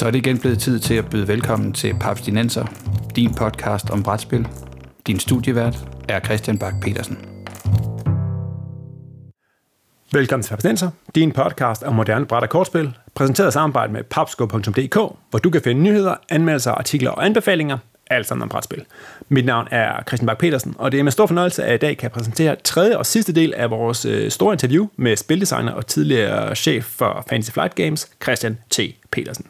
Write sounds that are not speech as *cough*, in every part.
Så er det igen blevet tid til at byde velkommen til Papstinenser, din podcast om brætspil. Din studievært er Christian Bak petersen Velkommen til Papstinenser, din podcast om moderne bræt og kortspil, præsenteret i samarbejde med papsko.dk, hvor du kan finde nyheder, anmeldelser, artikler og anbefalinger, alt sammen om brætspil. Mit navn er Christian Bak petersen og det er med stor fornøjelse, at jeg i dag kan præsentere tredje og sidste del af vores øh, store interview med spildesigner og tidligere chef for Fantasy Flight Games, Christian T. Petersen.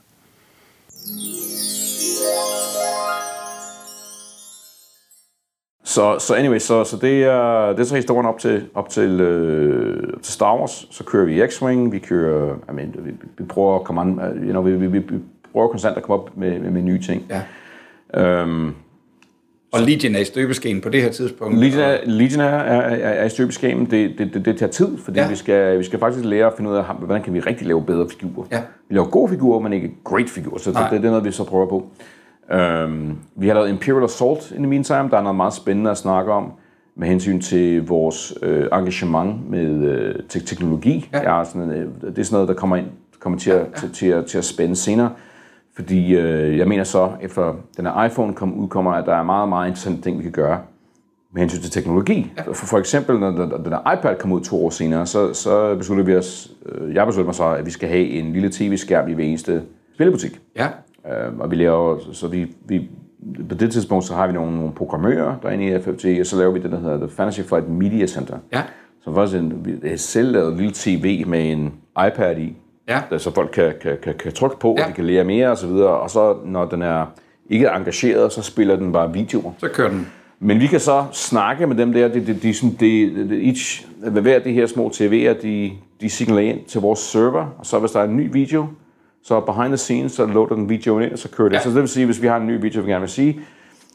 Så, så anyway, så, så det, er, det er så historien op til, op til, øh, til Star Wars. Så kører vi X-Wing, vi kører, I mean, vi, vi prøver at komme an, you know, vi, vi, vi prøver konstant at komme op med, med, med nye ting. Ja. Øhm, og Legion er i støbeskeen på det her tidspunkt? Legion er, Legion er, er, er, er i støbeskeen. Det, det, det, det tager tid, fordi ja. vi, skal, vi skal faktisk lære at finde ud af, hvordan kan vi rigtig lave bedre figurer. Ja. Vi laver gode figurer, men ikke great figurer, så det, det, det er noget, vi så prøver på. Um, vi har lavet Imperial Assault in the meantime. Der er noget meget spændende at snakke om med hensyn til vores øh, engagement med øh, te- teknologi. Ja. Ja, sådan, øh, det er sådan noget, der kommer, ind, kommer til, at, ja. til, til, at, til at spænde senere. Fordi øh, jeg mener så, efter den her iPhone kom, udkommer, at der er meget, meget interessante ting, vi kan gøre med hensyn til teknologi. Ja. For, for eksempel, når den her iPad kom ud to år senere, så, så besluttede vi os, øh, jeg besluttede mig så, at vi skal have en lille tv-skærm i hver eneste spillebutik. Ja. Øh, og vi laver, så vi, vi, på det tidspunkt, så har vi nogle, nogle programmører derinde i FFT, og så laver vi det, der hedder The Fantasy Flight Media Center. Ja. Så faktisk en, vi har selv lavet en lille tv med en iPad i, ja. der, så folk kan, kan, kan, kan trykke på, ja. og de kan lære mere og så videre. Og så når den er ikke er engageret, så spiller den bare videoer. Så kører den. Men vi kan så snakke med dem der, de, de, de, de, de, de each, hver af de her små TV'er, de, de signalerer ind til vores server, og så hvis der er en ny video, så behind the scenes, så loader den videoen ind, og så kører det. Ja. Så det vil sige, hvis vi har en ny video, vi gerne vil sige,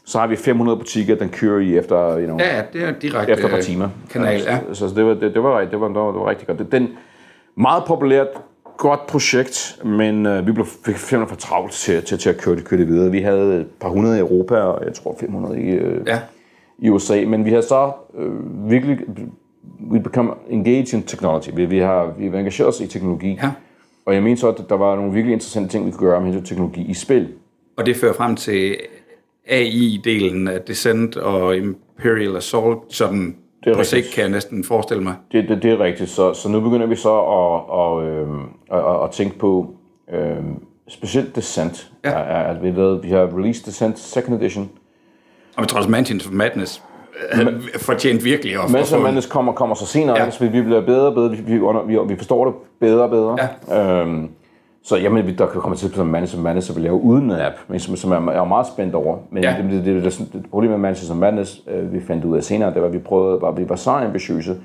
så har vi 500 butikker, den kører i efter, you know, ja, det er direkte efter et par timer. Kanal, ja. Så, så det, var, det, det, var, det, var, det, var, det var rigtig godt. Det, den meget populært, godt projekt, men øh, vi blev, simpelthen for travlt til, til, til at køre det, køre det videre. Vi havde et par hundrede i Europa, og jeg tror 500 i, øh, ja. i USA, men vi har så øh, virkelig we become engaged in technology. Vi, vi har vi har engageret os i teknologi. Ja. Og jeg mener så, at der var nogle virkelig interessante ting, vi kunne gøre med teknologi i spil. Og det fører frem til AI-delen af Descent og Imperial Assault, sådan det er på sigt kan jeg næsten forestille mig. Det, det, det er rigtigt, så, så nu begynder vi så at, at, øh, at, at tænke på øh, specielt Descent. Ja. At, at vi, ved, vi har released Descent second edition. Og vi tror også Mansions of Madness havde fortjent virkelig at Mansions of Madness kommer, kommer så senere, ja. så vi, vi bliver bedre og bedre, vi, vi, vi, vi forstår det bedre og bedre. Ja. Øhm, så jamen, der kan komme til som Madness, som vi laver uden en app, men som, som jeg er meget spændt over. Men ja. det, det, det, det, det, problem med Mansions of Madness, øh, vi fandt ud af senere, det var, at vi prøvede, var, vi var så ambitiøse,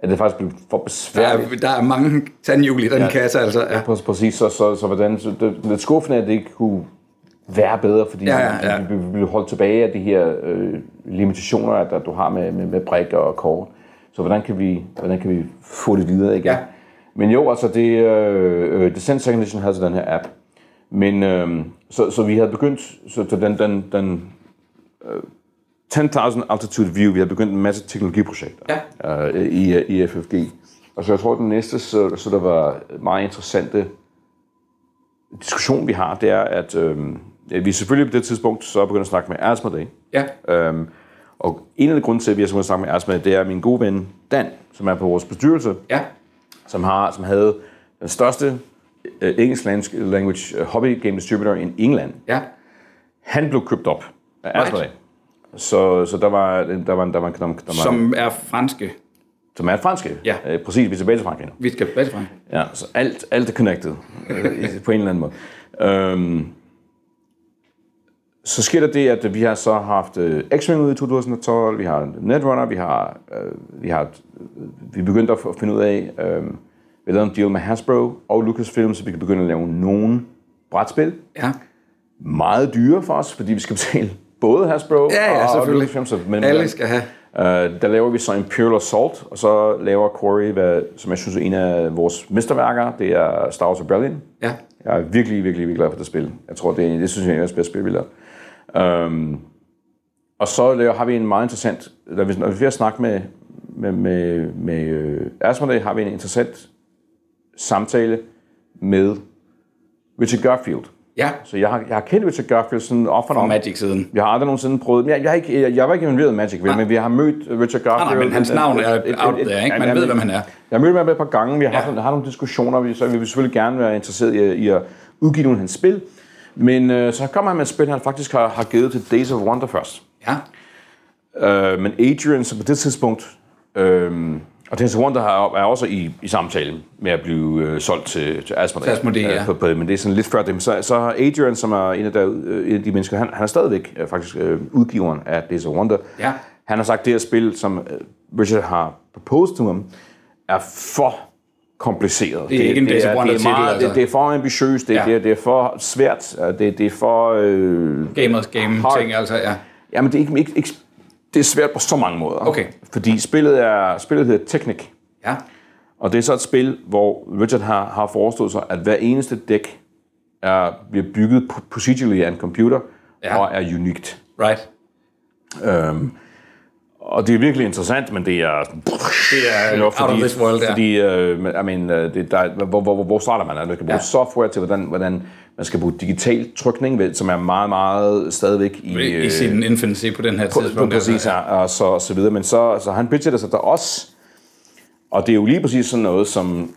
at det faktisk blev for besværligt. Der er, der er mange tandhjul i den ja, kasse, altså. Ja, ja præcis. Så, så, så, hvordan, så det, det er skuffende, at det ikke kunne være bedre, fordi ja, ja, ja. vi, vi blev holdt tilbage af de her øh, limitationer, at, at du har med, med, med brækker og kort. Så hvordan kan vi, hvordan kan vi få det videre igen? Ja. Men jo, altså det, øh, øh Descent Second Edition havde så den her app. Men øh, så, så vi havde begyndt, så den, den, den øh, 10.000 altitude view, vi har begyndt en masse teknologiprojekter ja. øh, i, i FFG. Og så jeg tror, den næste, så, så der var meget interessante diskussion, vi har, det er, at øh, vi selvfølgelig på det tidspunkt så begynder at snakke med Asmodee. Ja. Øhm, og en af de grunde til, at vi har begyndt at snakke med Asmodee, det er min gode ven Dan, som er på vores bestyrelse. Ja som, har, som havde den største uh, engelsk language uh, hobby game distributor i England. Ja. Han blev købt op af Asmodee. Right. Så, så der var, der var, der var, der var, der var Som er franske. Som er franske. Ja. Uh, præcis, vi er tilbage til Frankrig nu. Vi skal tilbage til Frankrig. Ja, så alt, alt er connected uh, på en eller anden måde. Um, så sker der det, at vi har så haft uh, X-Wing ud i 2012, vi har Netrunner, vi har, uh, vi har vi begyndte at finde ud af, uh, vi lavede en deal med Hasbro og Lucasfilm, så vi kan begynde at lave nogle brætspil. Ja. Meget dyre for os, fordi vi skal *laughs* betale både Hasbro ja, ja, og Lucasfilm. Så, men, Alle skal have. Uh, der laver vi så Imperial Assault, og så laver Corey, hvad, som jeg synes er en af vores mesterværker, det er Star Wars Rebellion. Ja. Jeg er virkelig, virkelig, virkelig glad for det spil. Jeg tror, det, er, det synes jeg er det bedste spil, vi laver. Um, og så laver, har vi en meget interessant, når vi, når vi har snakket med, med, med, med uh, Asmodee, har vi en interessant samtale med Richard Garfield, Ja. Så jeg har, jeg har kendt Richard Garfield sådan off and Fra. Magic-siden. Jeg har aldrig nogensinde prøvet... Jeg, jeg, har ikke, jeg, jeg var ikke involveret i Magic, vel, men vi har mødt Richard Garfield. Nej, nej, men hans navn er et- et- out there, ikke? Man ja, ved, hvem han er. Jeg har mødt ham et par gange, vi har haft, Ja. har nogle diskussioner, vi- så vi vil selvfølgelig gerne være interesseret i, i at udgive nogle af hans spil. Men øh, så kommer han med et spil, han faktisk har, har givet til Days of Wonder først. Ja. Øh, men Adrian, som på det tidspunkt, øh, og of Wonder har, er også i, i samtale med at blive øh, solgt til, til Asmodee. Til Asmodee, ja. Øh, på, på, men det er sådan lidt før dem. Så, så har Adrian, som er en af, der, øh, en af de mennesker, han, han er stadigvæk øh, faktisk øh, udgiveren af Days of Wonder. Ja. Han har sagt, at det her spil, som øh, Richard har proposed til ham, er for kompliceret. Det er ikke en Days of det er meget, altså. det, det er for ambitiøst, det, Ja. ja. det, er, det er for svært, det, det er for... Øh, Gamers game Hard. ting, altså, ja. Jamen, det er, ikke, ikke, ikke, det er svært på så mange måder. Okay. Fordi spillet, er, spillet hedder Technic, Ja. og det er så et spil, hvor Richard har, har foreslået sig, at hver eneste dæk er, bliver bygget pro- procedurally af en computer, ja. og er unikt. Right. Øhm, og det er virkelig interessant, men det er... Det er out of this world, ja. Fordi, øh, men, I mean, øh, det, der, hvor, hvor, hvor, hvor starter man? Man skal bruge Ja. ja. software til, hvordan, hvordan man skal bruge digital trykning, som er meget, meget stadigvæk i... I øh, sin infancy på den her på, på, tidspunkt. præcis, altså. ja, og så, og så videre. Men så, så han det sig der også, og det er jo lige præcis sådan noget, som,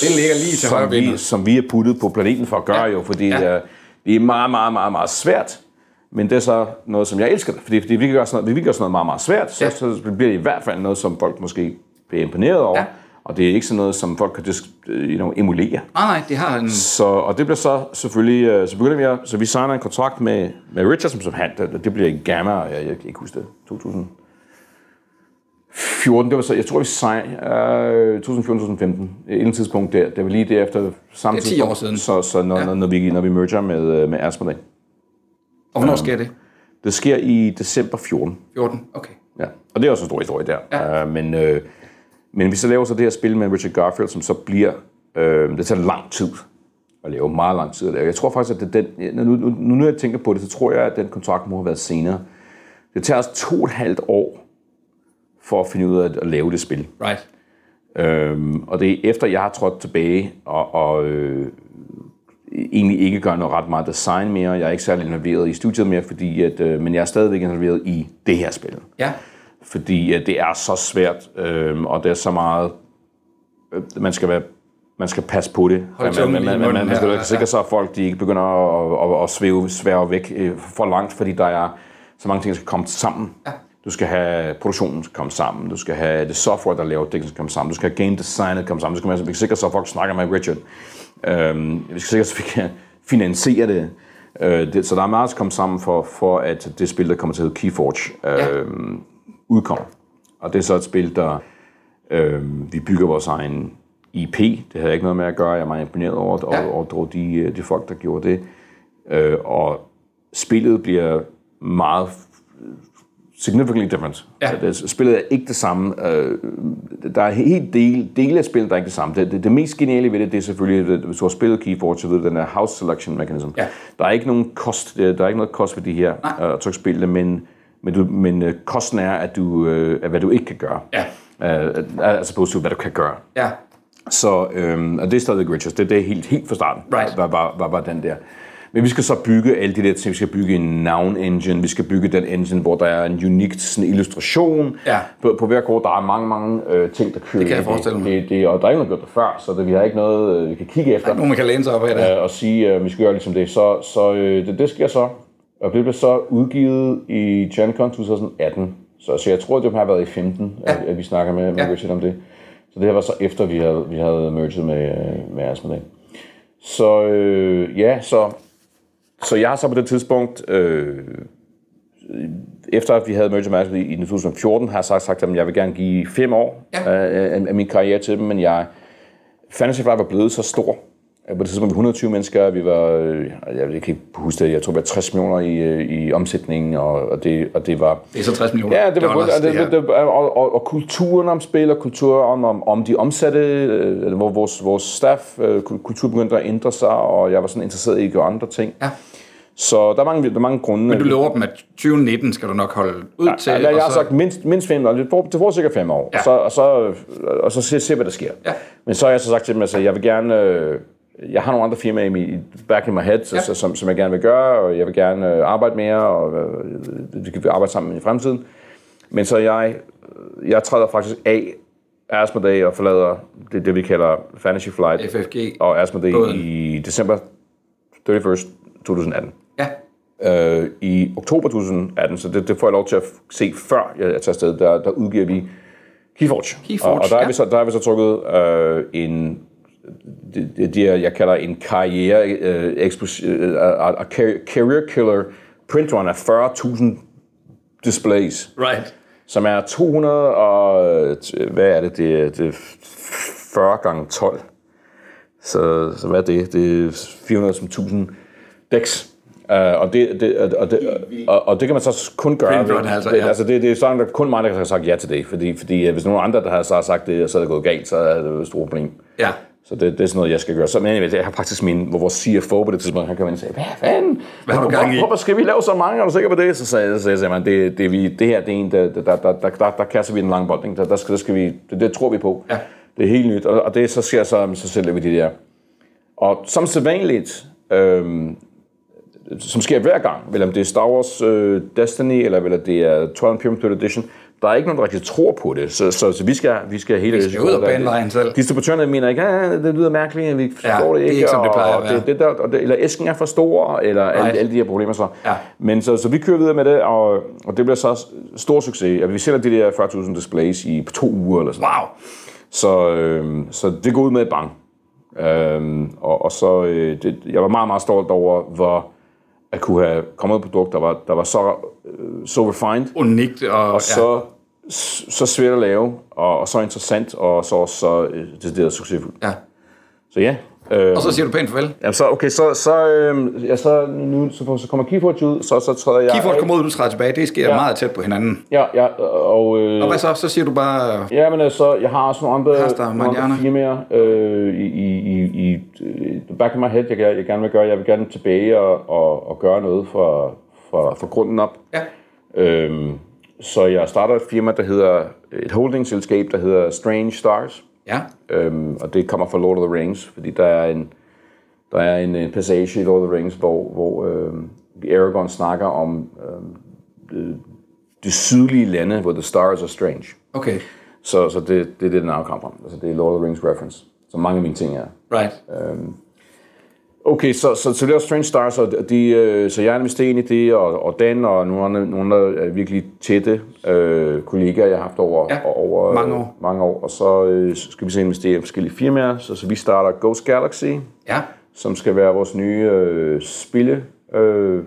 Det ligger lige til som, vi, som vi er puttet på planeten for at gøre Ja. ja. jo, fordi Ja. ja. det, er, det er meget, meget, meget, meget svært. Men det er så noget, som jeg elsker, fordi, fordi vi kan gøre sådan noget, vi kan gøre sådan noget meget, meget svært, så, Ja. så bliver det i hvert fald noget, som folk måske bliver imponeret over. Ja. Og det er ikke sådan noget, som folk kan just, you know, emulere. Nej, nej, det har en... Så, og det bliver så selvfølgelig, øh, så begynder vi at, så vi signer en kontrakt med, med Richard som, som han, det, det bliver i Gamma, jeg, jeg kan ikke huske det, 2014, det var så, jeg tror vi signer, øh, 2014-2015, et tidspunkt der, det var lige derefter samme Det er 10 tidspunkt, år siden. Så, så når, Ja. når, når, vi, når vi merger med, øh, med Asmodee. Og hvornår sker det? Det sker i december 14. 14? Okay. Ja, og det er også en stor historie der. Ja. Uh, men, øh, men vi så laver så det her spil med Richard Garfield, som så bliver... Øh, det tager lang tid at lave, meget lang tid at lave. Jeg tror faktisk, at det, den, nu, nu, nu, når jeg tænker på det, så tror jeg, at den kontrakt må have været senere. Det tager os to og et halvt år for at finde ud af at, at lave det spil. Right. Øhm, og det er efter, jeg har trådt tilbage og, og øh, egentlig ikke gør noget ret meget design mere. Jeg er ikke særlig involveret i studiet mere, fordi at, øh, men jeg er stadigvæk involveret i det her spil Ja. fordi at det er så svært, øh, og det er så meget, øh, man skal være man skal passe på det. Hold man, man, man, man, man skal være sikker så, at folk de ikke begynder at, at, at svæve, svæve væk øh, for langt, fordi der er så mange ting, der skal komme sammen. Ja. Du skal have produktionen skal komme sammen. Du skal have det software, der laver det, skal komme sammen. Du skal have game designet komme sammen. Du skal være sikker så, at folk snakker med Richard. Øhm, vi skal sikkert, så vi kan finansiere det. Øh, det. Så der er meget, der skal komme sammen for, for at det spil, der kommer til at hedde Keyforge, øh, udkommer. Og det er så et spil, der øh, vi bygger vores egen IP. Det havde jeg ikke noget med at gøre. Jeg er meget imponeret over, Ja. over, over, over de, øh, de folk, der gjorde det. Øh, og spillet bliver meget significantly different. Ja. Det, spillet er ikke det samme. Øh, der er helt del, dele af spillet, der er ikke det samme. Det, det, det mest geniale ved det, det er selvfølgelig, at hvis du har spillet Keyforge, så ved den der house selection mechanism. Ja. Der er ikke nogen kost, der er ikke noget kost ved de her uh, trykspil, men, men, du, men uh, kosten er, at du, at hvad du ikke kan gøre. Ja. Uh, altså på hvad du kan gøre. Ja. Så øhm, og det er stadigvæk Richards. Det, det er helt, helt fra starten, Right. var, var, var, var den der. Men vi skal så bygge alle de der ting. Vi skal bygge en navn engine. Vi skal bygge den engine, hvor der er en unik sådan, illustration. Ja. På, på hver kort, der er mange, mange øh, ting, der kører. Det kan jeg forestille mig. Det, det, og der er ikke noget gjort det før, så det, vi har ikke noget, øh, vi kan kigge efter. Nogen, man kan læne sig op af det. Øh, og sige, at vi skal gøre ligesom det. Så, så øh, det, det sker så. Og det blev så udgivet i GenCon 2018. Så, så jeg tror, det har været i 15, ja. at, at vi snakker med, med Ja. Om det. Så det her var så efter, vi havde, vi havde merged med, øh, med Asmodee. Så øh, ja, så, så jeg har så på det tidspunkt, øh, efter at vi havde med Asmodee i 2014, har jeg sagt, sagt at jeg vil gerne give fem år Ja. af, af, af min karriere til dem, men jeg, Fantasy Flight var blevet så stor. På det tidspunkt var vi 120 mennesker, vi var, øh, jeg kan ikke huske det, jeg tror vi var 60 millioner i, øh, i omsætning, og, og, det, og det var... Det er så 60 millioner Ja, det var dollars, og, det, det, det, og, og, og kulturen om spil, og kultur om, om, om de omsatte, øh, hvor vores, vores staff, øh, kul- kultur begyndte at ændre sig, og jeg var sådan interesseret i at gøre andre ting. Ja. Så der er mange, der er mange grunde. Men du lover dem, at 2019 skal du nok holde ud til. Ja, jeg, jeg har så- sagt mindst, mindst fem år. Det får, det sikkert fem år. Ja. Og så, og så, og så se, se, hvad der sker. Ja. Men så har jeg så sagt til dem, altså, jeg vil gerne... Øh, jeg har nogle andre firmaer i, min, back in my head, ja. så, som, som jeg gerne vil gøre, og jeg vil gerne øh, arbejde mere, og øh, vi kan arbejde sammen i fremtiden. Men så jeg, jeg træder faktisk af Asmodee og forlader det, det vi kalder Fantasy Flight FFG. og Asmodee i december 31. 2018. Ja. Øh, I oktober 2018, så det, det får jeg lov til at se før jeg tager afsted, der, der udgiver vi Keyforge. Keyforge, og, og der, er ja. vi så, der er vi så trukket øh, en det, det, det, jeg kalder en karriere øh, eksplos, øh, uh, career killer print run af 40.000 displays, Right. som er 200 og hvad er det, det, er- det er 40 gange 12. Så, så hvad er det? Det er 400 som 1000 decks. Uh, og, det, det, og, det, og, og det kan man så kun gøre. Ved- altså, det, ja. altså det, det er sådan, der kun mig, der har sagt ja til det. Fordi, fordi øh, hvis nogen andre, der har så sagt det, så er det gået galt, så er det et stort problem. Ja. Så det, det er sådan noget, jeg skal gøre. Så men anyway, jeg har faktisk min, hvor vores CFO på det tidspunkt, han kom ind og sagde, hvad fanden? Hvad har du gang i?" Hvorfor skal vi lave så mange? Er du sikker på det? Så sagde jeg, så sagde jeg, man, det, det, vi, det her, det er en, der, der, der, der, der, der, der kaster vi en lang bold. Der, der, skal, der skal vi, det, det tror vi på. Ja. Det er helt nyt. Og, og det så sker så, så sælger vi de der. Og som sædvanligt, øhm, som sker hver gang, vel om det er Star Wars øh, Destiny, eller om det er 12 Pyramid Edition, der er ikke nogen, der rigtig tror på det, så, så, så vi, skal, vi skal hele skal ud og bane vejen selv. Distributørerne mener ikke, at det lyder mærkeligt, vi forstår Ja, det det er ikke, ikke, som det og- plejer at og være. Det, det der, og det, eller æsken er for stor, eller alle, Nej. alle de her problemer så. Ja. Men så, så vi kører videre med det, og, og det bliver så stor succes. Og vi sælger de der 40.000 displays i på to uger eller sådan Wow. så, øh, så det går ud med et bang. Øhm, og, og så, øh, det, jeg var meget, meget stolt over, hvor at kunne have kommet et produkt, der var, der var så, øh, så refined, Unikt og, og så, så svært at lave, og, og så interessant, og så så øh, decideret succesfuldt. ja. ja. Så ja. Øh, Og så siger du pænt farvel. ja, så, okay, så, så, øh, ja, så, nu, så, så kommer Keyforge ud, så, så træder jeg... Keyforge kommer ud, du træder tilbage. Det sker ja. meget tæt på hinanden. Ja, ja, og... Øh, Og hvad så? Så siger du bare... Ja, men altså, jeg har også nogle andre, Hasta nogle andre firmaer øh, i, i, i, i øh, back of my head, jeg, jeg, jeg gerne vil gøre. Jeg vil gerne tilbage og, og, og gøre noget for, for, for grunden op. Ja. Øhm, så jeg starter et firma, der hedder, et holdingselskab, der hedder Strange Stars. Ja. Øhm, og det kommer fra Lord of the Rings, fordi der er en, der er en, en passage i Lord of the Rings, hvor, hvor øhm, Aragorn snakker om øhm, det, det sydlige lande, hvor the stars are strange. Okay. Så, så det, det er det, den kommer fra. Altså, det er Lord of the Rings reference, som mange af mine ting er. Right. Okay, så, så, så det er Strange Stars, og de, øh, så jeg er investeret ind i det, og, og Dan og nogle andre, nogle andre øh, virkelig tætte øh, kollegaer, jeg har haft over, Ja, over mange år. mange år. Og så øh, skal vi så investere i forskellige firmaer, så, så vi starter Ghost Galaxy, Ja. som skal være vores nye øh, spille, øh, øh,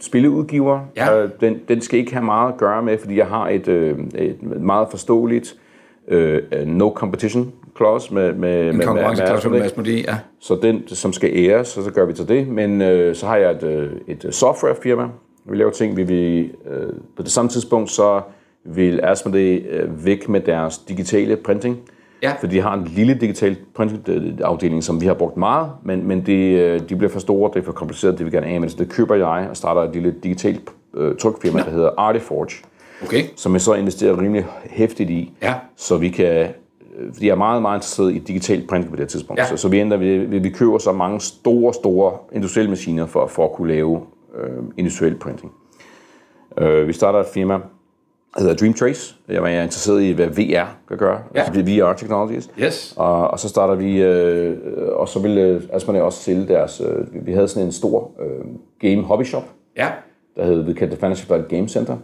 spilleudgiver. Ja. Øh, den, den skal ikke have meget at gøre med, fordi jeg har et, øh, et meget forståeligt øh, no competition clause med, med, En med, med med, Asmodee. Ja. så den, som skal æres, så, så gør vi til det. Men øh, så har jeg et, øh, et øh, softwarefirma. Vi laver ting, vi vil... Øh, på det samme tidspunkt, så vil Asmodee øh, væk med deres digitale printing. Ja. For de har en lille digital printing-afdeling, som vi har brugt meget, men, men de, øh, de bliver for store, det er for kompliceret, det vil gerne af med. Så det køber jeg og starter et lille digitalt øh, trykfirma, ja. der hedder Artiforge, Okay. som jeg så investerer rimelig hæftigt i, Ja. så vi kan øh, fordi jeg er meget, meget interesseret i digital print på det tidspunkt. Ja. Så, så vi ender ved, vi køber så mange store, store industrielle maskiner for, for at kunne lave øh, industriel printing. Øh, vi starter et firma, der hedder Dream Trace. Jeg var interesseret i, hvad VR kan gøre. Ja. Altså VR Technologies. Yes. Og, og så starter vi, øh, og så ville øh, Asmodee også sælge deres, øh, vi havde sådan en stor øh, game hobby shop, Ja. der hed, vi kaldte det Fantasy Flight Game Center.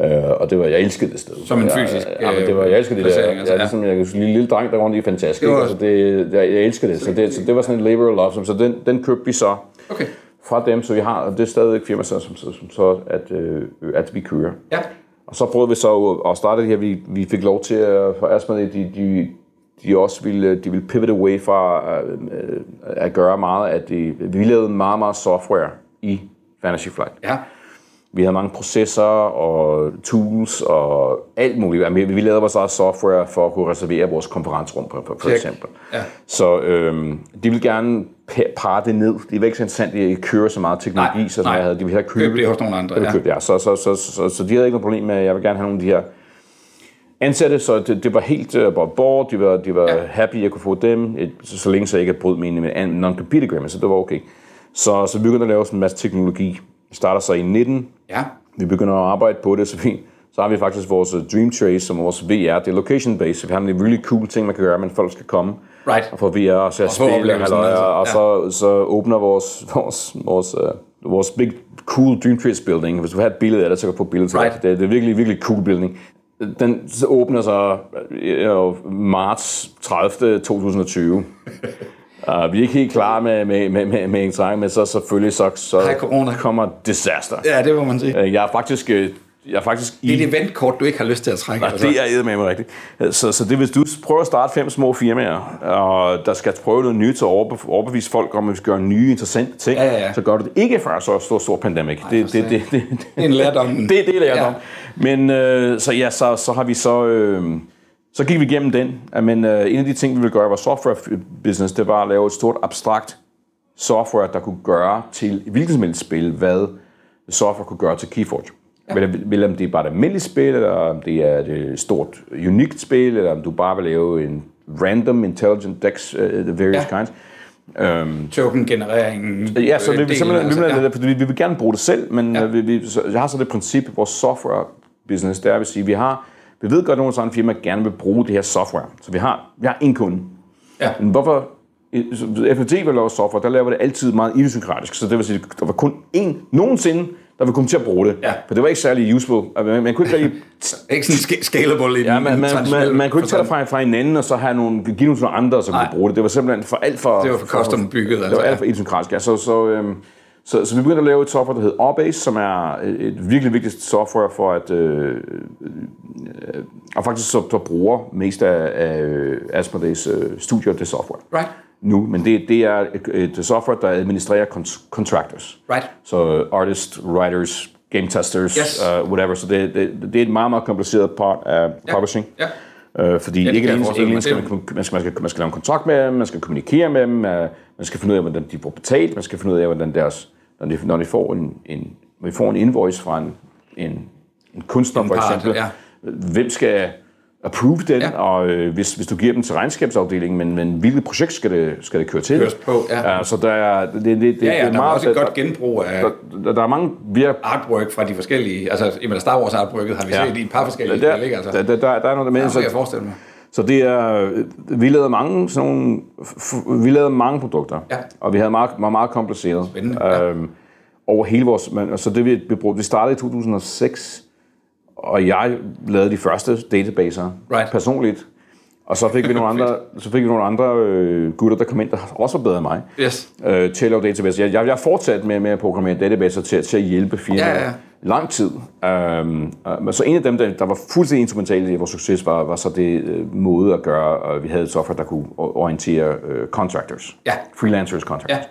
Øh, og det var, jeg elskede det sted. Som en jeg, fysisk, Ja, men det var, jeg elskede det der. altså, ja, ligesom, jeg, en lille, lille dreng, der rundt i fantastisk. Det var- Altså, det, jeg, jeg elskede det. Så det, så det var sådan en labor of love. Så den, den købte vi så Okay. Fra dem, så vi har, og det er stadig et firma, som, som, som så, at, øh, at vi kører. Ja. Og så prøvede vi så at starte det her, vi, vi fik lov til at, for Asmodee, de, de, de også ville, de ville pivot away fra øh, øh, at gøre meget, at de, vi lavede meget, meget software i Fantasy Flight. Ja. Vi havde mange processorer og tools og alt muligt. Jamen, Vi lavede vores eget software for at kunne reservere vores konferensrum, for, for, eksempel. Ja. Så øhm, de ville gerne pa- parre det ned. Det var ikke så interessant, at jeg kører så meget teknologi, Nej, så som nej. jeg havde. De ville have købe. Køb det hos nogle andre, ja. jeg. Så, så, så, så, så, så de havde ikke noget problem med, at jeg vil gerne have nogle af de her ansatte, så det, det var helt uh, above board, de var, de var ja. happy, at jeg kunne få dem, et, så, så længe så jeg ikke brød med non-compete agreement, så det var okay. Så, så vi begyndte at lave sådan en masse teknologi. Starter så i 19. Ja. Vi begynder at arbejde på det, så vi, så har vi faktisk vores øh, Dream Trace, som vores VR, det er location based, så vi har en really cool ting, man kan gøre, men folk skal komme right. og få VR og se spil, og, altså. og ja. så, så åbner vores, vores, vores, uh, vores big cool Dream Trace building. Hvis du har et billede af det, så kan du få billedet til right. det. Det er virkelig, virkelig cool building. Den så åbner så you know, marts 30. 2020. uh, vi er ikke helt klar med, med, med, med, med en men så selvfølgelig så, så corona. kommer disaster. Ja, det må man sige. Jeg er faktisk jeg er faktisk det er et eventkort, du ikke har lyst til at trække. Nej, altså. det er med mig rigtigt. Så, så det hvis du prøver at starte fem små firmaer, og der skal prøve noget nyt at overbevise folk om, at vi skal gøre nye, interessante ting, ja, ja, ja. så gør du det ikke før så stor, stor pandemic. Nej, det, det, det, det, det, det, er en lærdom. *laughs* Det, det er lærdom. Ja. Men øh, så ja, så, så har vi så... Øh, så gik vi igennem den. Men øh, en af de ting, vi ville gøre i vores software business, det var at lave et stort abstrakt software, der kunne gøre til hvilket som helst spil, hvad software kunne gøre til Keyforge. Ja. Vil, om det er bare et almindeligt spil, eller om det er et stort, unikt spil, eller om du bare vil lave en random intelligent dex, uh, the various ja. kinds. Um, Token-genereringen. Ja, så vi, vi, simpelthen, altså, ja. vi, vi vil gerne bruge det selv, men ja. vi, vi, så, jeg har så det princip, vores software business, det er at sige, vi har, vi ved godt, at nogle sådan firma gerne vil bruge det her software. Så vi har, vi har en kunde. Ja. Men hvorfor FFT vil lave software, der laver det altid meget idiosynkratisk. Så det vil sige, der var kun én nogensinde, der vil komme til at bruge det. Ja. For det var ikke særlig useful. Man, man kunne ikke rigtig... *laughs* ikke sådan scalable i ja, man, man, man, man, kunne ikke tage det fra, fra hinanden, og så have nogle, give nogle andre, så kunne bruge det. Det var simpelthen for alt for... Det var for custom bygget. Altså, det var alt for idiosynkratisk, ja. Så, så, øhm, så, så vi begyndte at lave et software, der hedder Orbase, som er et virkelig vigtigt software for at... Øh, øh, og faktisk så, så bruger mest af, af Asmodees øh, studier det software. Right nu, men det, det er et, et software, der administrerer contractors. Right. Så artists, writers, game testers, yes. uh, whatever. Så det, det, det er et meget, meget kompliceret part af ja. publishing. Ja. Uh, fordi ja, ikke alene, ikke alene skal man, man, skal, man, skal, man skal lave en kontrakt med dem, man skal kommunikere med dem, uh, man skal finde ud af, hvordan de får betalt, man skal finde ud af, hvordan deres, når de, når de får en, en, de får en invoice fra en, en, en kunstner, en for eksempel, ja. hvem skal approve den, ja. og øh, hvis, hvis du giver den til regnskabsafdelingen, men, men hvilket projekt skal det, skal det køre til? Køres på, ja. ja. Så der er, det, det, det, ja, ja, det er der meget, er også et der, godt genbrug af der, der, der er mange via... artwork fra de forskellige, altså jamen, Star Wars artworket har vi ja. set i et par forskellige der, spil, ikke? Altså, der, der, der, der er noget der med. Ja, så, jeg forestille mig. Så det er, vi lavede mange sådan nogle, vi lavede mange produkter, ja. og vi havde meget, meget, meget kompliceret. Spændende, ja. øhm, over hele vores, men, altså det vi, vi brugte, vi startede i 2006, og jeg lavede de første databaser right. personligt. Og så fik vi nogle *laughs* andre, så fik vi nogle andre øh, gutter, der kom ind, der også var bedre end mig, yes. øh, til at lave databaser. Jeg, jeg, jeg har fortsat med, med at programmere databaser til, til at hjælpe firmaer ja, ja. Lang tid. Um, uh, så en af dem, der, der var fuldstændig instrumentalt i vores succes, var, var så det uh, måde at gøre, uh, vi havde et software, der kunne orientere uh, contractors. Ja. Freelancers contractors. Ja.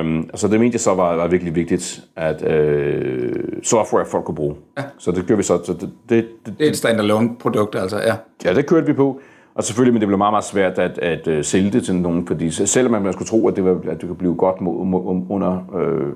Um, så det mente jeg så var, var virkelig vigtigt, at øh, software folk kunne bruge. Ja. Så det gør vi så. så det, det, det, det er et standalone produkt, altså, ja. Ja, det kørte vi på. Og selvfølgelig, men det blev meget, meget svært at, at, at sælge det til nogen, fordi selvom man skulle tro, at det, var, at det kunne blive godt mod, mod, under, øh,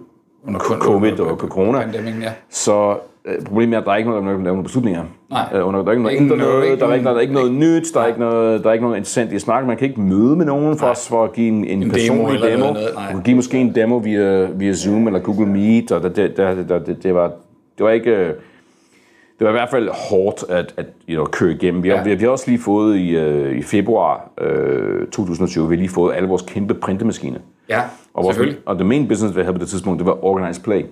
under covid og corona, ja. så øh, problemet er, at der er ikke noget, der er nogen beslutninger. Nej. Øh, under, der er ikke noget, ikke noget, noget, der, er ikke, der er ikke noget nyt, der er ikke noget, der er ikke noget interessant i snak. Man kan ikke møde med nogen for, os, for at give en, en, en personlig demo. demo. Noget, Man kan give måske en demo via, via Zoom eller Google Meet, og det, det, det, det, det, var, det var ikke det var i hvert fald hårdt at, at you know, køre igennem. Vi har, ja. vi, har, også lige fået i, uh, i februar uh, 2020, vi har lige fået alle vores kæmpe printemaskiner. Ja, og vores, Og det main business, vi havde på det tidspunkt, det var Organized Play.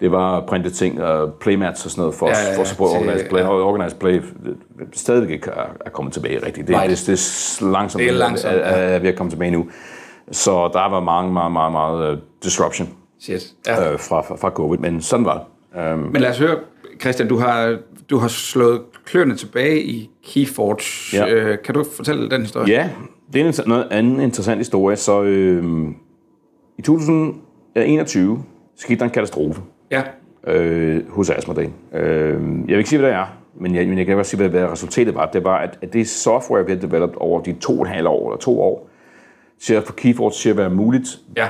Det var printe ting, uh, playmats og sådan noget, for, ja, ja, ja, for at support Organized Play. Ja. Og Organized Play stadigvæk ikke er, er kommet tilbage rigtigt. Det, right. det, det, det er langsomt, det er langsomt at, at, at vi er kommet tilbage nu. Så der var mange, meget, meget, meget uh, disruption Shit. Ja. Uh, fra, fra, fra COVID, men sådan var det. Um, men lad os høre, Christian, du har, du har slået kløerne tilbage i Keyforge. Ja. Øh, kan du fortælle den historie? Ja, det er en noget anden interessant historie. Så øh, i 2021 skete der en katastrofe ja. øh, hos Asmodee. Øh, jeg vil ikke sige, hvad det er, men jeg, men jeg kan godt sige, hvad, resultatet var. Det var, at, at det software, vi har developed over de to og en halv år, eller to år, til at få Keyforge til at være muligt, ja.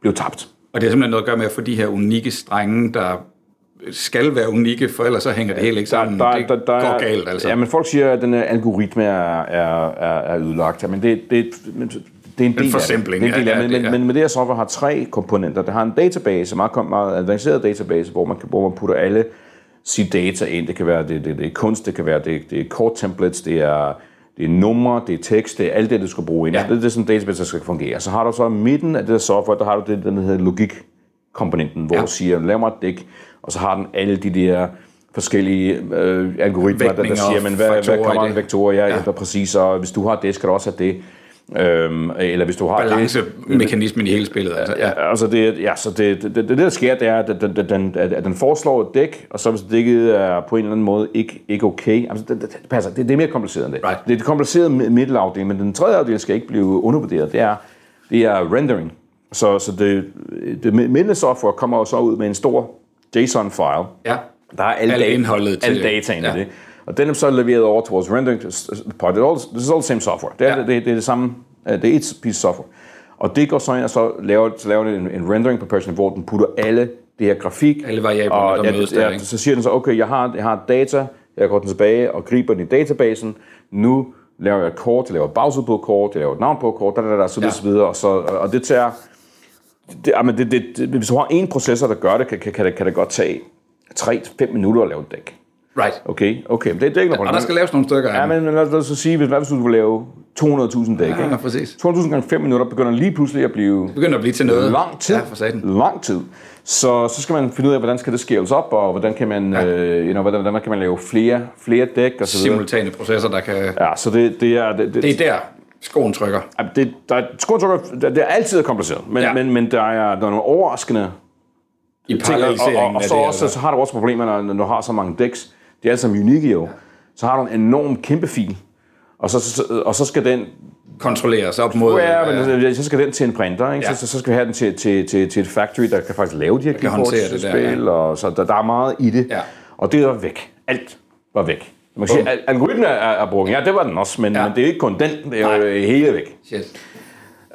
blev tabt. Og det har simpelthen noget at gøre med at få de her unikke strenge, der skal være unikke, for ellers så hænger det hele ikke sammen. Der, der, det der, der, går galt, altså. Ja, men folk siger, at den algoritme er, er, er, er udlagt. Men det, det, det er en del en forsimpling. Af det. Det er en del ja, af, men, men, men det her software har tre komponenter. Det har en database, meget, meget avanceret database, hvor man, hvor man putter alle sit data ind. Det kan være det, det, det er kunst, det kan være det, det er kort templates, det er, det er numre, det er tekst, det er alt det, du skal bruge ind. Ja. Det er det, som database der skal fungere. Så har du så i midten af det der software, der har du det, der hedder logik-komponenten, hvor ja. du siger, lav mig et dæk, og så har den alle de der forskellige øh, algoritmer, der, der siger, men hvad, hvad kommer en vektorer, ja, ja. præcis, og hvis du har det, skal du også have det. Øhm, eller hvis du har Balance-mekanismen i hele spillet. Altså, ja. Altså det, ja, så det, det, det, det, der sker, det er, at den, den, at den foreslår et dæk, og så hvis dækket er på en eller anden måde ikke, ikke okay, altså det, det, det, passer, det, det er mere kompliceret end det. Right. Det er det komplicerede middelafdeling, men den tredje afdeling skal ikke blive undervurderet, det er, det er rendering. Så, så det, det middelsoftware software kommer jo så ud med en stor JSON-file. Ja. Der er alle, alle indholdet til alle dataen ja. i det. Og den er så leveret over til vores rendering part. This is all the same software. Det er, ja. det, det, det er det samme. Øh, det er et piece software. Og det går så ind og så laver, så laver det en, en rendering på person, hvor den putter alle det her grafik. Alle variabler, og, der ja, mødes der, ja, Så siger den så, okay, jeg har, jeg har data, jeg går den tilbage og griber den i databasen. Nu laver jeg et kort, jeg laver et bagside på kort, jeg laver et navn på kort, der, der, der, så ja. videre. Og, så, og det tager... Det, jamen det, det, det, hvis du har en processor, der gør det, kan, kan, det, kan det godt tage 3-5 minutter at lave et dæk. Right. Okay, okay, men det, det er ikke noget. Og der skal laves nogle stykker. Ja, men, men lad os så sige, hvis, hvad hvis du vil lave 200.000 dæk, ja, ikke? præcis. 200.000 gange 5 minutter begynder lige pludselig at blive... Det begynder at blive til noget. Lang tid. Ja, for satan. Lang tid. Så, så skal man finde ud af, hvordan skal det scales op, og hvordan kan man, ja. øh, you know, hvordan, hvordan kan man lave flere, flere dæk og så videre. Simultane processer, der kan... Ja, så det, det er... Det, det, det er der, skoen trykker. Ja, det, der, skoen trykker, det, det er altid kompliceret, men, ja. men, men der, er, der er nogle overraskende i paralleliseringen og, og, og, så, også, så, så har du også problemer, når, når du har så mange dæks. Det er altså unikke jo. Ja. Så har du en enorm kæmpe fil, og så, så, og så skal den kontrolleres op mod... Ja, men ja. så skal den til en printer, ikke? Ja. Så, så skal vi have den til, til, til, til et factory, der kan faktisk lave de her keyboards-spil, ja. og så der, der er meget i det. Ja. Og det er væk. Alt var væk. Man kan sige, at algoritmen er, er brugt. Ja, det var den også, men, ja. men det er ikke kun den. Det er jo hele væk. Shit.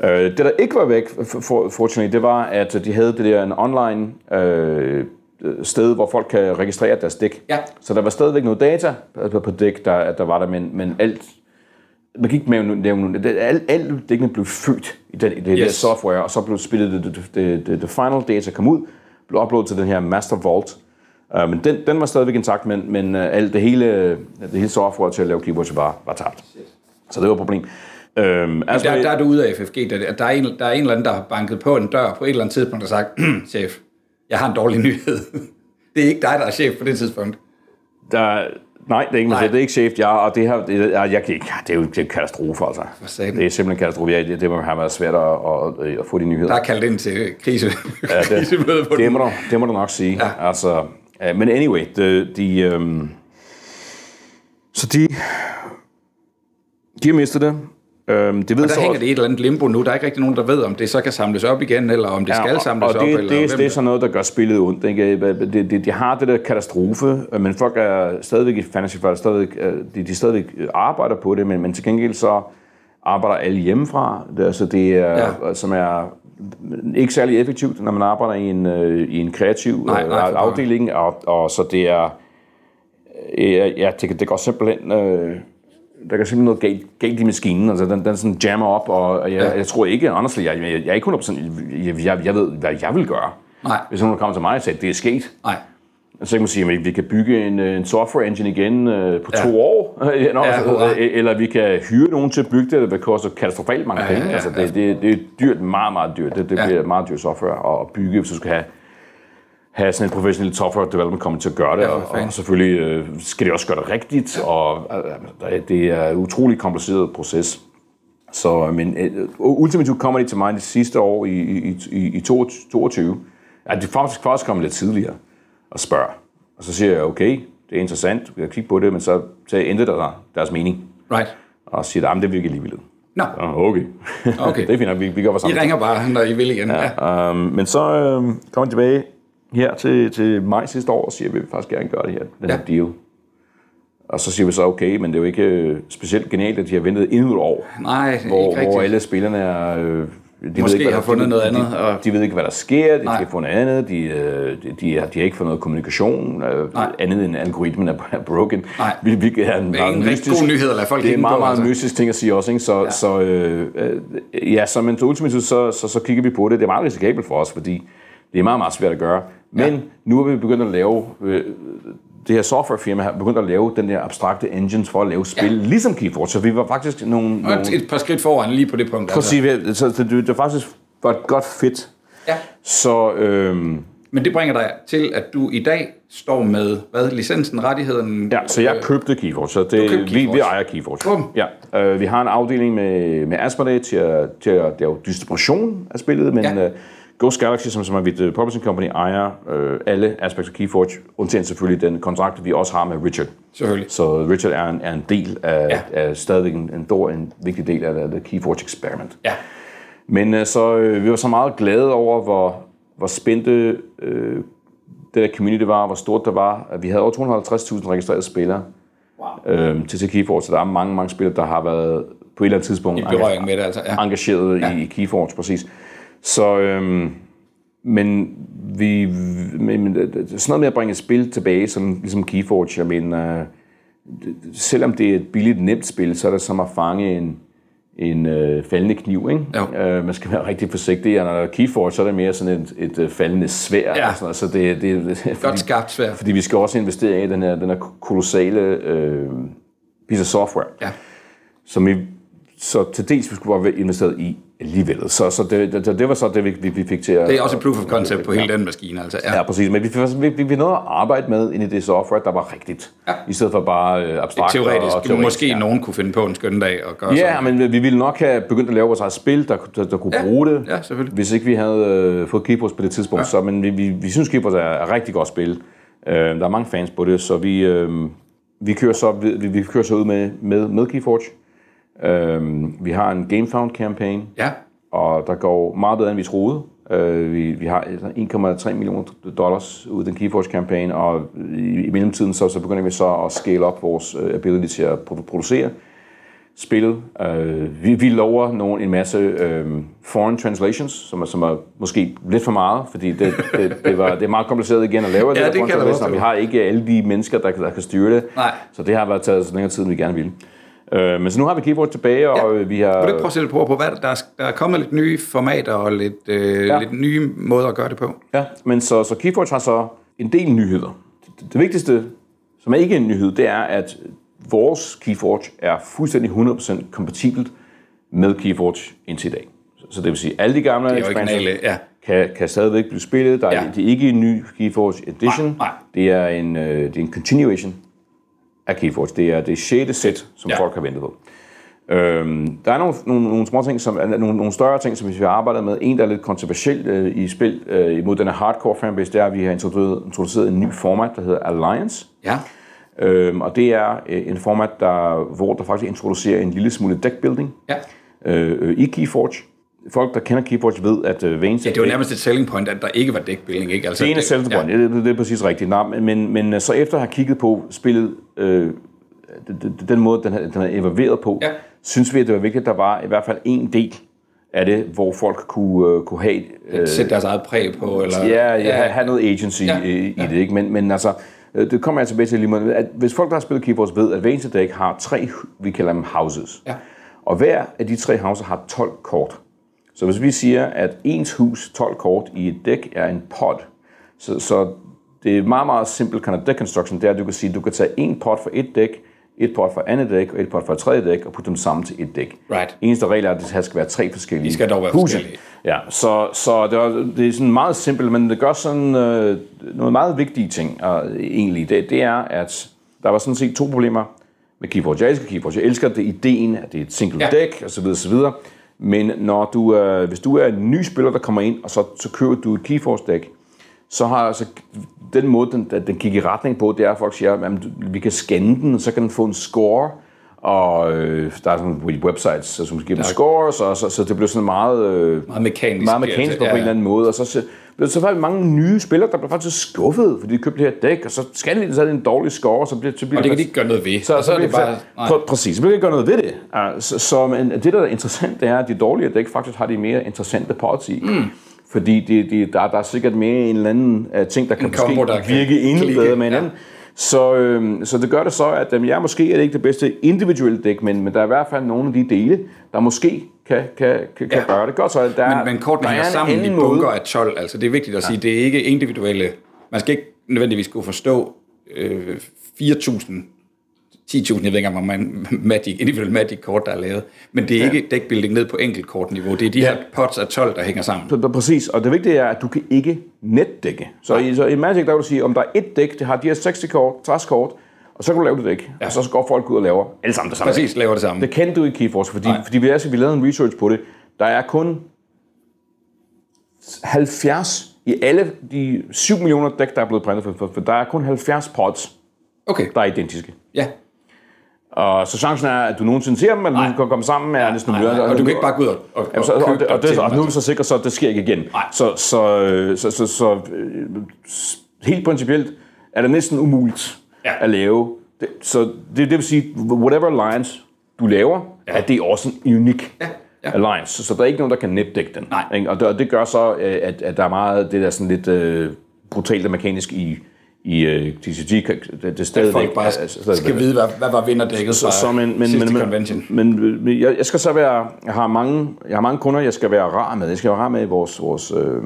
Uh, det, der ikke var væk, for, fortunately, det var, at de havde det der en online uh, sted, hvor folk kan registrere deres dæk. Ja. Så der var stadigvæk noget data på, dæk, der, der var der, men, men alt man kan ikke nævne, alt, alt dækkene blev født i, den, i det yes. der software, og så blev spillet det, det, det, det, det final data kom ud, blev uploadet til den her master vault. Uh, men den, den var stadigvæk intakt, men, men uh, alt det hele, det hele software til at lave keyboards var, var tabt. Så det var et problem. Øhm, altså, der, der er du ude af FFG. Der, der, er en, der er en eller anden, der har banket på en dør på et eller andet tidspunkt og sagt, *clears throat* chef, jeg har en dårlig *laughs* nyhed. det er ikke dig, der er chef på det tidspunkt. Der, nej, det er ikke, Nej. det er ikke chef. Jeg, og det her, det, jeg, jeg, det er jo det er en katastrofe, altså. Det er simpelthen en katastrofe. Jeg, det, det må have været svært at, at, at, få de nyheder. Der er kaldt ind til krise. ja, det, *laughs* på det, må du, det må du nok sige. Ja. Altså, men anyway, de, de, um, så de, de har mistet det. Øhm, det ved og der så hænger også, det i et eller andet limbo nu. Der er ikke rigtig nogen, der ved, om det så kan samles op igen, eller om det ja, skal samles og det, op. Eller det, det er sådan noget, der gør spillet ondt. Ikke? De, de, de har det der katastrofe, men folk er stadigvæk i Fantasy Football, stadigvæk, øh, de, de stadigvæk arbejder på det, men, men til gengæld så arbejder alle hjemmefra, det, altså det er, ja. som er ikke særlig effektivt, når man arbejder i en, øh, i en kreativ nej, nej, afdeling, og, og så det er, ja, det, det går simpelthen... Øh, der kan simpelthen noget galt, galt i maskinen, altså den, den sådan jammer op, og jeg, ja. jeg tror ikke, honestly, jeg, jeg, jeg er ikke 100%, jeg, jeg, jeg ved, hvad jeg vil gøre. Nej. Hvis nogen kommer til mig og siger, at det er sket. Nej. Så kan man sige, at vi kan bygge en, en software engine igen uh, på ja. to år, *laughs* you know, ja, altså, eller vi kan hyre nogen til at bygge det, det koster katastrofalt mange penge. Ja, ja, ja, altså, det, det, det er dyrt, meget, meget dyrt. Det, det ja. bliver meget dyrt software at bygge, hvis du skal have have sådan en professionel software development kommer til at gøre det, ja, og, og selvfølgelig øh, skal det også gøre det rigtigt, ja. og øh, det er en utrolig kompliceret proces. Så, men øh, ultimativt kommer de til mig det sidste år i, i, i, i 22, at de faktisk, faktisk kommer lidt tidligere og spørger. Og så siger jeg, okay, det er interessant, vi kan kigge på det, men så, så ændrer der deres mening. Right. Og siger, at det ikke alligevel. Nå. No. Okay. okay. *laughs* det er fint, vi, vi gør sammen. I ringer bare, når I vil igen. Ja, ja. Um, men så øh, kommer de tilbage her til, til maj sidste år siger, at vi faktisk gerne gøre det her, den ja. her deal. Og så siger vi så, okay, men det er jo ikke øh, specielt genialt, at de har ventet endnu et år. Nej, hvor, ikke hvor alle spillerne er, øh, de Måske ved ikke, har fundet de, noget andet. De, og... de ved ikke, hvad der sker, de skal få noget andet, de, øh, de, de, har, de har ikke fået noget kommunikation, Nej. andet end algoritmen er broken. Nej. Vi, vi er en, det er en rigtig god nyhed at lade folk Det er en meget, meget altså. mystisk ting at sige også. Ikke? Så, ja. så, øh, ja, så, men ultimativt, så, så, så kigger vi på det. Det er meget risikabelt for os, fordi det er meget, meget svært at gøre. Men ja. nu er vi begyndt at lave øh, det her softwarefirma har begyndt at lave den der abstrakte engines for at lave spil, ja. ligesom Keyforge. Så vi var faktisk nogle... Og nogle et par skridt foran lige på det punkt. Præcis, altså. så det, det, det faktisk var et godt fit. Ja. Så, øhm, Men det bringer dig til, at du i dag står med, hvad, licensen, rettigheden? Ja, så jeg købte Keyforge, så det, Keyforge. Vi, vi ejer Keyforge. Bum. Ja, øh, vi har en afdeling med, med Asmodee til at, til at lave distribution af spillet, men ja. øh, Ghost Galaxy, som, som er mit uh, publishing company, ejer uh, alle aspekter af Keyforge, undtagen selvfølgelig den kontrakt, vi også har med Richard. Selvfølgelig. Så Richard er en, er en del af, ja. af stadigvæk en, en, stor, en vigtig del af det Keyforge experiment. Ja. Men uh, så uh, vi var så meget glade over, hvor, hvor spændte uh, det der community var, hvor stort det var. Vi havde over 250.000 registrerede spillere wow. uh, til, til Keyforge, så der er mange, mange spillere, der har været på et eller andet tidspunkt I berøring med det, altså. ja. engageret ja. i, i Keyforge, præcis. Så, øhm, men vi, men, sådan noget med at bringe et spil tilbage, som ligesom Keyforge, jeg mener, selvom det er et billigt, nemt spil, så er det som at fange en, en øh, faldende kniv, ikke? Jo. Øh, man skal være rigtig forsigtig, og når der er Keyforge, så er det mere sådan et, et øh, faldende svær. Ja. Sådan Så det, det, det, fordi, Godt skarpt svær. Fordi vi skal også investere i den her, den her kolossale øh, piece af software, ja. som vi så til dels vi skulle bare være investeret i alligevel. Så, så det, det, det var så det, vi, vi fik til at... Det er også et proof of concept på hele den maskine, altså. Ja, ja præcis. Men vi, vi, vi, vi nåede at arbejde med ind i det software, der var rigtigt. Ja. I stedet for bare øh, abstrakt teoretisk. og, og teoretisk. Måske ja. nogen kunne finde på en skøn dag og gøre Ja, sådan. men vi ville nok have begyndt at lave vores eget spil, der, der, der kunne ja. bruge det. Ja, selvfølgelig. Hvis ikke vi havde øh, fået Keepers på det tidspunkt. Ja. Så, men vi, vi, vi synes, Keepers er, er rigtig godt spil. Øh, der er mange fans på det, så vi, øh, vi, kører, så, vi, vi kører så ud med, med, med Keyforge. Øhm, vi har en GameFound campaign, ja. og der går meget bedre, end vi troede. Øh, vi, vi har 1,3 millioner dollars ud af den Keyforge campaign, og i, i mellemtiden så, så begynder vi så at scale op vores uh, ability til at producere spillet. Uh, vi, vi lover nogle, en masse um, foreign translations, som er, som er måske lidt for meget, fordi det, det, det, var, det er meget kompliceret igen at lave ja, det, det kan og vi har ikke alle de mennesker, der, der kan styre det. Nej. Så det har været taget så længere tid, end vi gerne ville. Øh, men så nu har vi keyboard tilbage, og ja. vi har... Vil du prøve at sætte på, på hvad der er, der er kommet lidt nye formater og lidt, øh, ja. lidt nye måder at gøre det på? Ja, men så, så Keyforge har så en del nyheder. Det, det vigtigste, som er ikke en nyhed, det er, at vores Keyforge er fuldstændig 100% kompatibelt med Keyforge indtil i dag. Så det vil sige, at alle de gamle expansions ja. kan, kan stadigvæk blive spillet. Der er, ja. Det er ikke en ny Keyforge Edition. Nej, nej. Det, er en, øh, det er en continuation af Keyforge. Det er det 6. sæt, som ja. folk har ventet på. Øhm, der er nogle, nogle, nogle små ting, som, nogle, nogle større ting, som vi har arbejdet med. En, der er lidt kontroversiel øh, i spil øh, imod den her hardcore fanbase, det er, at vi har introduceret, introduceret en ny format, der hedder Alliance. Ja. Øhm, og det er øh, en format, der, hvor der faktisk introducerer en lille smule deckbuilding ja. øh, i Keyforge folk, der kender Keyforge, ved, at uh, Vance... Ja, det var nærmest et selling point, at der ikke var deckbuilding, ikke? Altså, det er en selling point, ja. det, det, det er præcis rigtigt. Nå, men, men øh, så efter at have kigget på spillet, øh, den måde, den, den er evalueret på, ja. synes vi, at det var vigtigt, at der var i hvert fald en del af det, hvor folk kunne, uh, kunne have... Uh, Sætte deres eget præg på, eller... Ja, ja, ja. have noget agency ja. i, i ja. det, ikke? Men, men altså, det kommer jeg tilbage til lige måde, at hvis folk, der har spillet Keyforge, ved, at hver Deck har tre, vi kalder dem houses. Ja. Og hver af de tre houses har 12 kort. Så hvis vi siger, at ens hus 12 kort i et dæk er en pot, så, så det er meget, meget simpelt kind of deck construction, det er, at du kan sige, at du kan tage en pot for et dæk, et pot for andet dæk og et pot for et tredje dæk og putte dem sammen til et dæk. Right. Eneste regel er, at det her skal være tre forskellige De skal dog være huse. forskellige. Ja, så, så det, er, det er sådan meget simpelt, men det gør sådan øh, noget meget vigtige ting øh, egentlig. Det, det er, at der var sådan set to problemer med Keyforge. Jeg elsker Keyforge. Jeg elsker det ideen, at det er et single ja. deck osv. osv. Men når du, øh, hvis du er en ny spiller, der kommer ind, og så, så køber du et Keyforce-dæk, så har altså den måde, den, den gik i retning på, det er, at folk siger, at vi kan scanne den, og så kan den få en score, og øh, der er sådan websites, som giver scores, og så, så det blev sådan meget, øh, meget mekanisk, meget mekanisk på, ja, ja. en eller anden måde, og så, så, så var der mange nye spillere, der blev faktisk skuffet, fordi de købte det her dæk, og så skal de så er det en dårlig score, så bliver, så bliver og det kan de ikke gøre noget ved. Så, så, så er det bare... Pr- præcis, så bliver de ikke gøre noget ved det. Så, så men det, der er interessant, det er, at de dårlige dæk faktisk har de mere interessante pods i. Mm. Fordi de, de, der, der er sikkert mere en eller anden uh, ting, der kan en måske combo, der virke endnu bedre med hinanden. Ja. Så, øh, så det gør det så, at øh, ja, måske er det ikke det bedste individuelle dæk, men, men der er i hvert fald nogle af de dele, der måske kan, kan, kan, kan gøre det godt. Så der, men, men kortene hænger sammen i bunker af 12, altså det er vigtigt at ja. sige, det er ikke individuelle, man skal ikke nødvendigvis kunne forstå øh, 4.000 10.000, jeg ved ikke engang, hvor mange Magic, individuelle Magic-kort, der er lavet. Men det er ja. ikke deckbuilding ned på enkeltkortniveau. Det er de ja. her pots af 12, der hænger sammen. Præcis, og det vigtige er, at du kan ikke netdække. Så, i, så i Magic, der vil du sige, om der er et dæk, det har de her 60 kort, 60 kort, og så kan du lave det dæk. Ja. Og så går folk ud og laver alle sammen det samme Præcis, laver det samme. Det kan du i Keyforce, fordi, fordi vi, altså, vi lavede en research på det. Der er kun 70 i alle de 7 millioner dæk, der er blevet printet, for, for, for der er kun 70 pots, okay. der er identiske. Ja. Og så chancen er, at du nogensinde ser dem, eller du kan komme sammen med næsten nej, nej, og, du kan ikke bare gå ud og, og, og, så, og, og, og, det, og nu er vi så sikre, så det sker ikke igen. Nej. Så, så, så, så, så øh, helt principielt er det næsten umuligt ja. at lave. Det, så det, det vil sige, whatever alliance du laver, ja. at det er også en unik ja. Ja. alliance. Så, så der er ikke nogen, der kan nepdække den. Nej. Ikke? Og, det, og det gør så, øh, at, at der er meget det der sådan lidt uh, brutalt og mekanisk i i øh, TCG, det, det stadigvæk... Folk bare skal, altså, skal vide, hvad, hvad var vinderdækket fra så, men, men, men, convention. Men, men jeg, jeg skal så være... Jeg har, mange, jeg har mange kunder, jeg skal være rar med. Jeg skal være rar med vores... vores øh,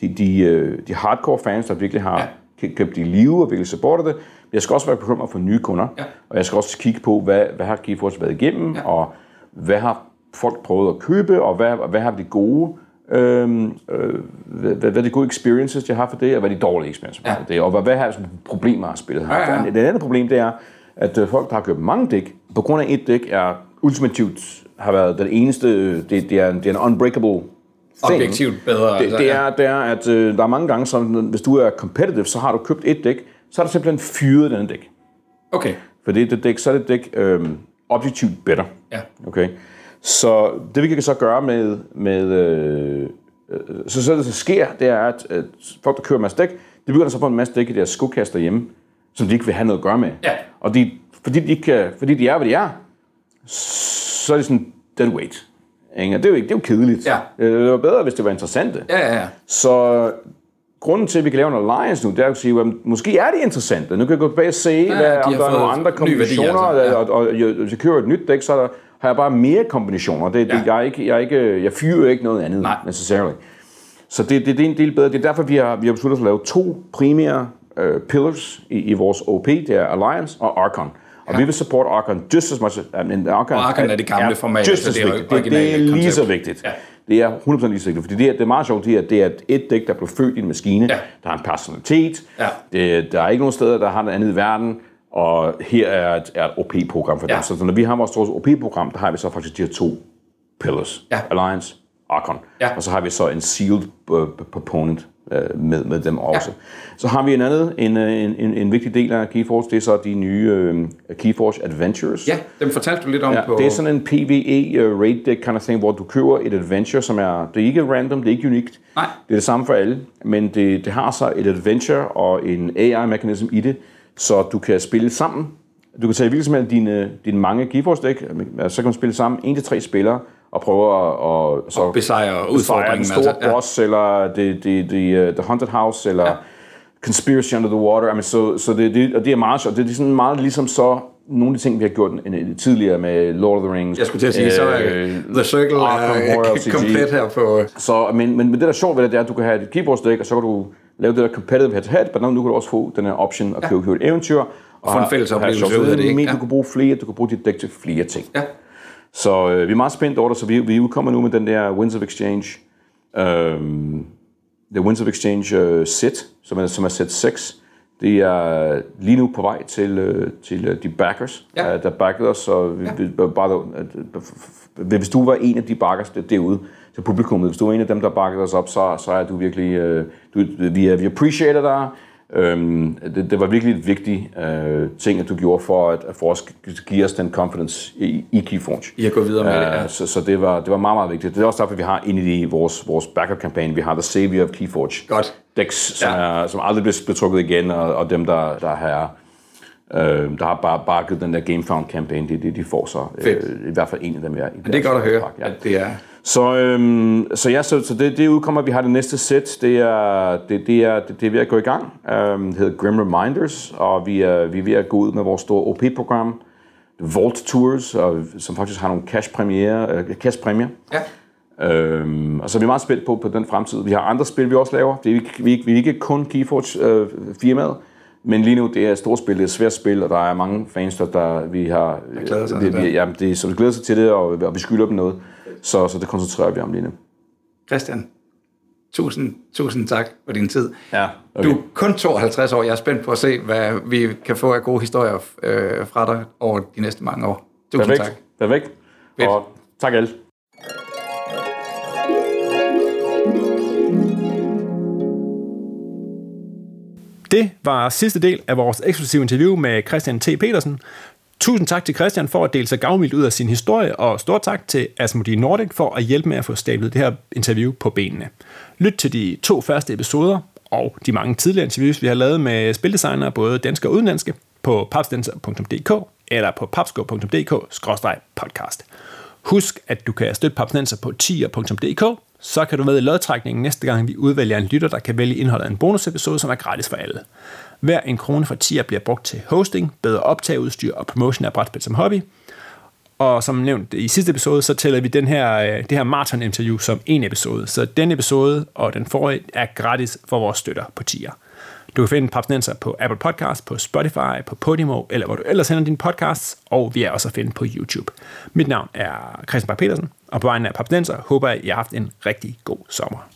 de, de, de hardcore fans, der virkelig har ja. købt i live og virkelig supportet det. Jeg skal også være bekymret for nye kunder. Ja. Og jeg skal også kigge på, hvad, hvad har GeForce været igennem, ja. og hvad har folk prøvet at købe, og hvad, hvad har de gode Øhm, øh, hvad, hvad er de gode experiences, jeg har for det, og hvad er de dårlige experiences, jeg har for det, og hvad, hvad har jeg sådan problemer, har spillet har. Ja, ja. Det andet problem, det er, at øh, folk, der har købt mange dæk, på grund af et dæk, er ultimativt har været den eneste, det, det, er, det er en unbreakable thing. Objektivt bedre. Det, altså, det, er, det er, at øh, der er mange gange, som, hvis du er competitive, så har du købt et dæk, så er der simpelthen fyret den dæk. Okay. For det, det dæk, så er det dæk øh, objektivt better. Ja. Okay. Så det vi kan så gøre med, med øh, øh, så, så det så sker, det er, at, at folk, der kører en masse dæk, de begynder så på en masse dæk i deres skokaster hjemme, som de ikke vil have noget at gøre med. Ja. Og de, fordi, de ikke, fordi de er, hvad de er, så er det sådan dead weight. Ikke? Og det er jo, ikke, det er jo kedeligt. Ja. Øh, det var bedre, hvis det var interessant. Ja, ja, ja. Så grunden til, at vi kan lave en alliance nu, det er at sige, at måske er det interessant. Nu kan jeg gå tilbage og se, ja, hvad, om der er nogle andre kombinationer, altså. ja. og, og, og, hvis jeg kører et nyt dæk, så er der har jeg bare mere kombinationer. Det, ja. det, jeg, er ikke, jeg, er ikke, jeg fyrer ikke noget andet, Nej. necessarily. Så det, det, det er en del bedre. Det er derfor, vi har, vi har besluttet at lave to primære uh, pillars i, i vores OP. Det er Alliance og Archon. Og ja. vi vil support Archon just as much. I mean, Archon, og Archon er det gamle format. Just as det, er, det, det er lige så vigtigt. Ja. Det er 100% lige så vigtigt, fordi det er, det er meget sjovt, det er, det er et dæk, der blev født i en maskine, ja. der har en personalitet, ja. det, der er ikke nogen steder, der har noget andet i verden, og her er et, er et OP-program for dem. Ja. Så når vi har vores OP-program, der har vi så faktisk de her to pillars. Ja. Alliance, Archon. Ja. Og så har vi så en sealed uh, proponent uh, med, med dem også. Ja. Så har vi en anden, en, en, en, en vigtig del af Keyforce, det er så de nye uh, Keyforce Adventures. Ja, dem fortalte du lidt om ja, på... det er sådan en PvE uh, raid deck kind of thing, hvor du køber et adventure, som er, det er ikke random, det er ikke unikt. Nej. Det er det samme for alle, men det, det har så et adventure og en AI-mekanisme i det, så du kan spille sammen. Du kan tage hvilket som helst dine, dine mange Geforce dæk, så kan man spille sammen, en til tre spillere, og prøve at, at så og besejre udfordringen. Den store altså, boss, ja. eller the, the, the, uh, the Haunted House, eller ja. Conspiracy Under the Water. I mean, så, så det, det, og det er meget sjovt. Det er sådan meget ligesom så nogle af de ting, vi har gjort tidligere med Lord of the Rings. Jeg skulle til at sige, øh, så er øh, The Circle er komplet her på... Så, men, men, men det, der er sjovt ved det, det er, at du kan have et keyboard deck, og så kan du lave det der competitive head-to-head, men nu kan du også få den her option at købe, købe et eventyr. Og, og få en fælles oplevelse ud af det, ikke? Ja. Du kan bruge flere, du kan bruge dit dæk til flere ting. Ja. Så øh, vi er meget spændt over det, så vi, vi udkommer nu med den der Winds of Exchange, um, The Winds of Exchange uh, set, som er, som er set 6. Det er lige nu på vej til, uh, til uh, de backers, ja. uh, der backede os, så vi, ja. vi, bare, uh, hvis du var en af de backers derude, til publikummet. Hvis du er en af dem, der bakker os op, så, så er du virkelig... Øh, du, vi, vi appreciater dig. Øhm, det, det var virkelig et vigtigt øh, ting, at du gjorde for at, at for at give os den confidence i, i Keyforge. I at gå videre med uh, det, ja. Så, så det, var, det var meget, meget vigtigt. Det er også derfor, vi har inde i vores, vores backup-kampagne, vi har The Savior of Keyforge. Godt. Decks, som, ja. er, som aldrig bliver betrukket igen, og, og dem, der, der har øh, der har bare bakket den der GameFound-kampagne, de, de, de får så øh, i hvert fald en af dem. Ja, i det er godt at høre, ja. at det er så, øhm, så ja, så, så det, det udkommer, vi har det næste sæt, det er, det, det, er, det, det er ved at gå i gang. Um, det hedder Grim Reminders, og vi er, vi er ved at gå ud med vores store OP-program, Vault Tours, og, som faktisk har nogle cash-præmier. Uh, cash -præmier. Ja. Um, og så er vi meget spændt på, på den fremtid. Vi har andre spil, vi også laver. Det er, vi, vi, vi er ikke kun Keyforge-firmaet, uh, men lige nu, det er et stort spil, det er et svært spil, og der er mange fans, der, der vi har... Jeg glæder sig det, vi, ja, det, så vi glæder sig til det, og, og vi skylder dem noget. Så, så det koncentrerer vi om lige nu. Christian, tusind, tusind tak for din tid. Ja, okay. Du er kun 52 år. Jeg er spændt på at se, hvad vi kan få af gode historier øh, fra dig over de næste mange år. Tusind Perfekt. tak. Perfekt. Fedt. Og tak alle. Det var sidste del af vores eksklusive interview med Christian T. Petersen, Tusind tak til Christian for at dele sig gavmildt ud af sin historie, og stort tak til Asmodee Nordic for at hjælpe med at få stablet det her interview på benene. Lyt til de to første episoder, og de mange tidligere interviews, vi har lavet med spildesignere, både danske og udenlandske, på papsdenser.dk eller på papsko.dk-podcast. Husk, at du kan støtte Papsdenser på tier.dk, så kan du med i lodtrækningen næste gang, vi udvælger en lytter, der kan vælge indholdet af en bonusepisode, som er gratis for alle. Hver en krone for 10 bliver brugt til hosting, bedre optageudstyr og promotion af brætspil som hobby. Og som nævnt i sidste episode, så tæller vi den her, øh, det her marathon-interview som en episode. Så den episode og den forrige er gratis for vores støtter på tier. Du kan finde Papsnenser på Apple Podcasts, på Spotify, på Podimo, eller hvor du ellers sender dine podcasts, og vi er også at finde på YouTube. Mit navn er Christian Bak petersen og på vegne af Papsnenser håber jeg, at I har haft en rigtig god sommer.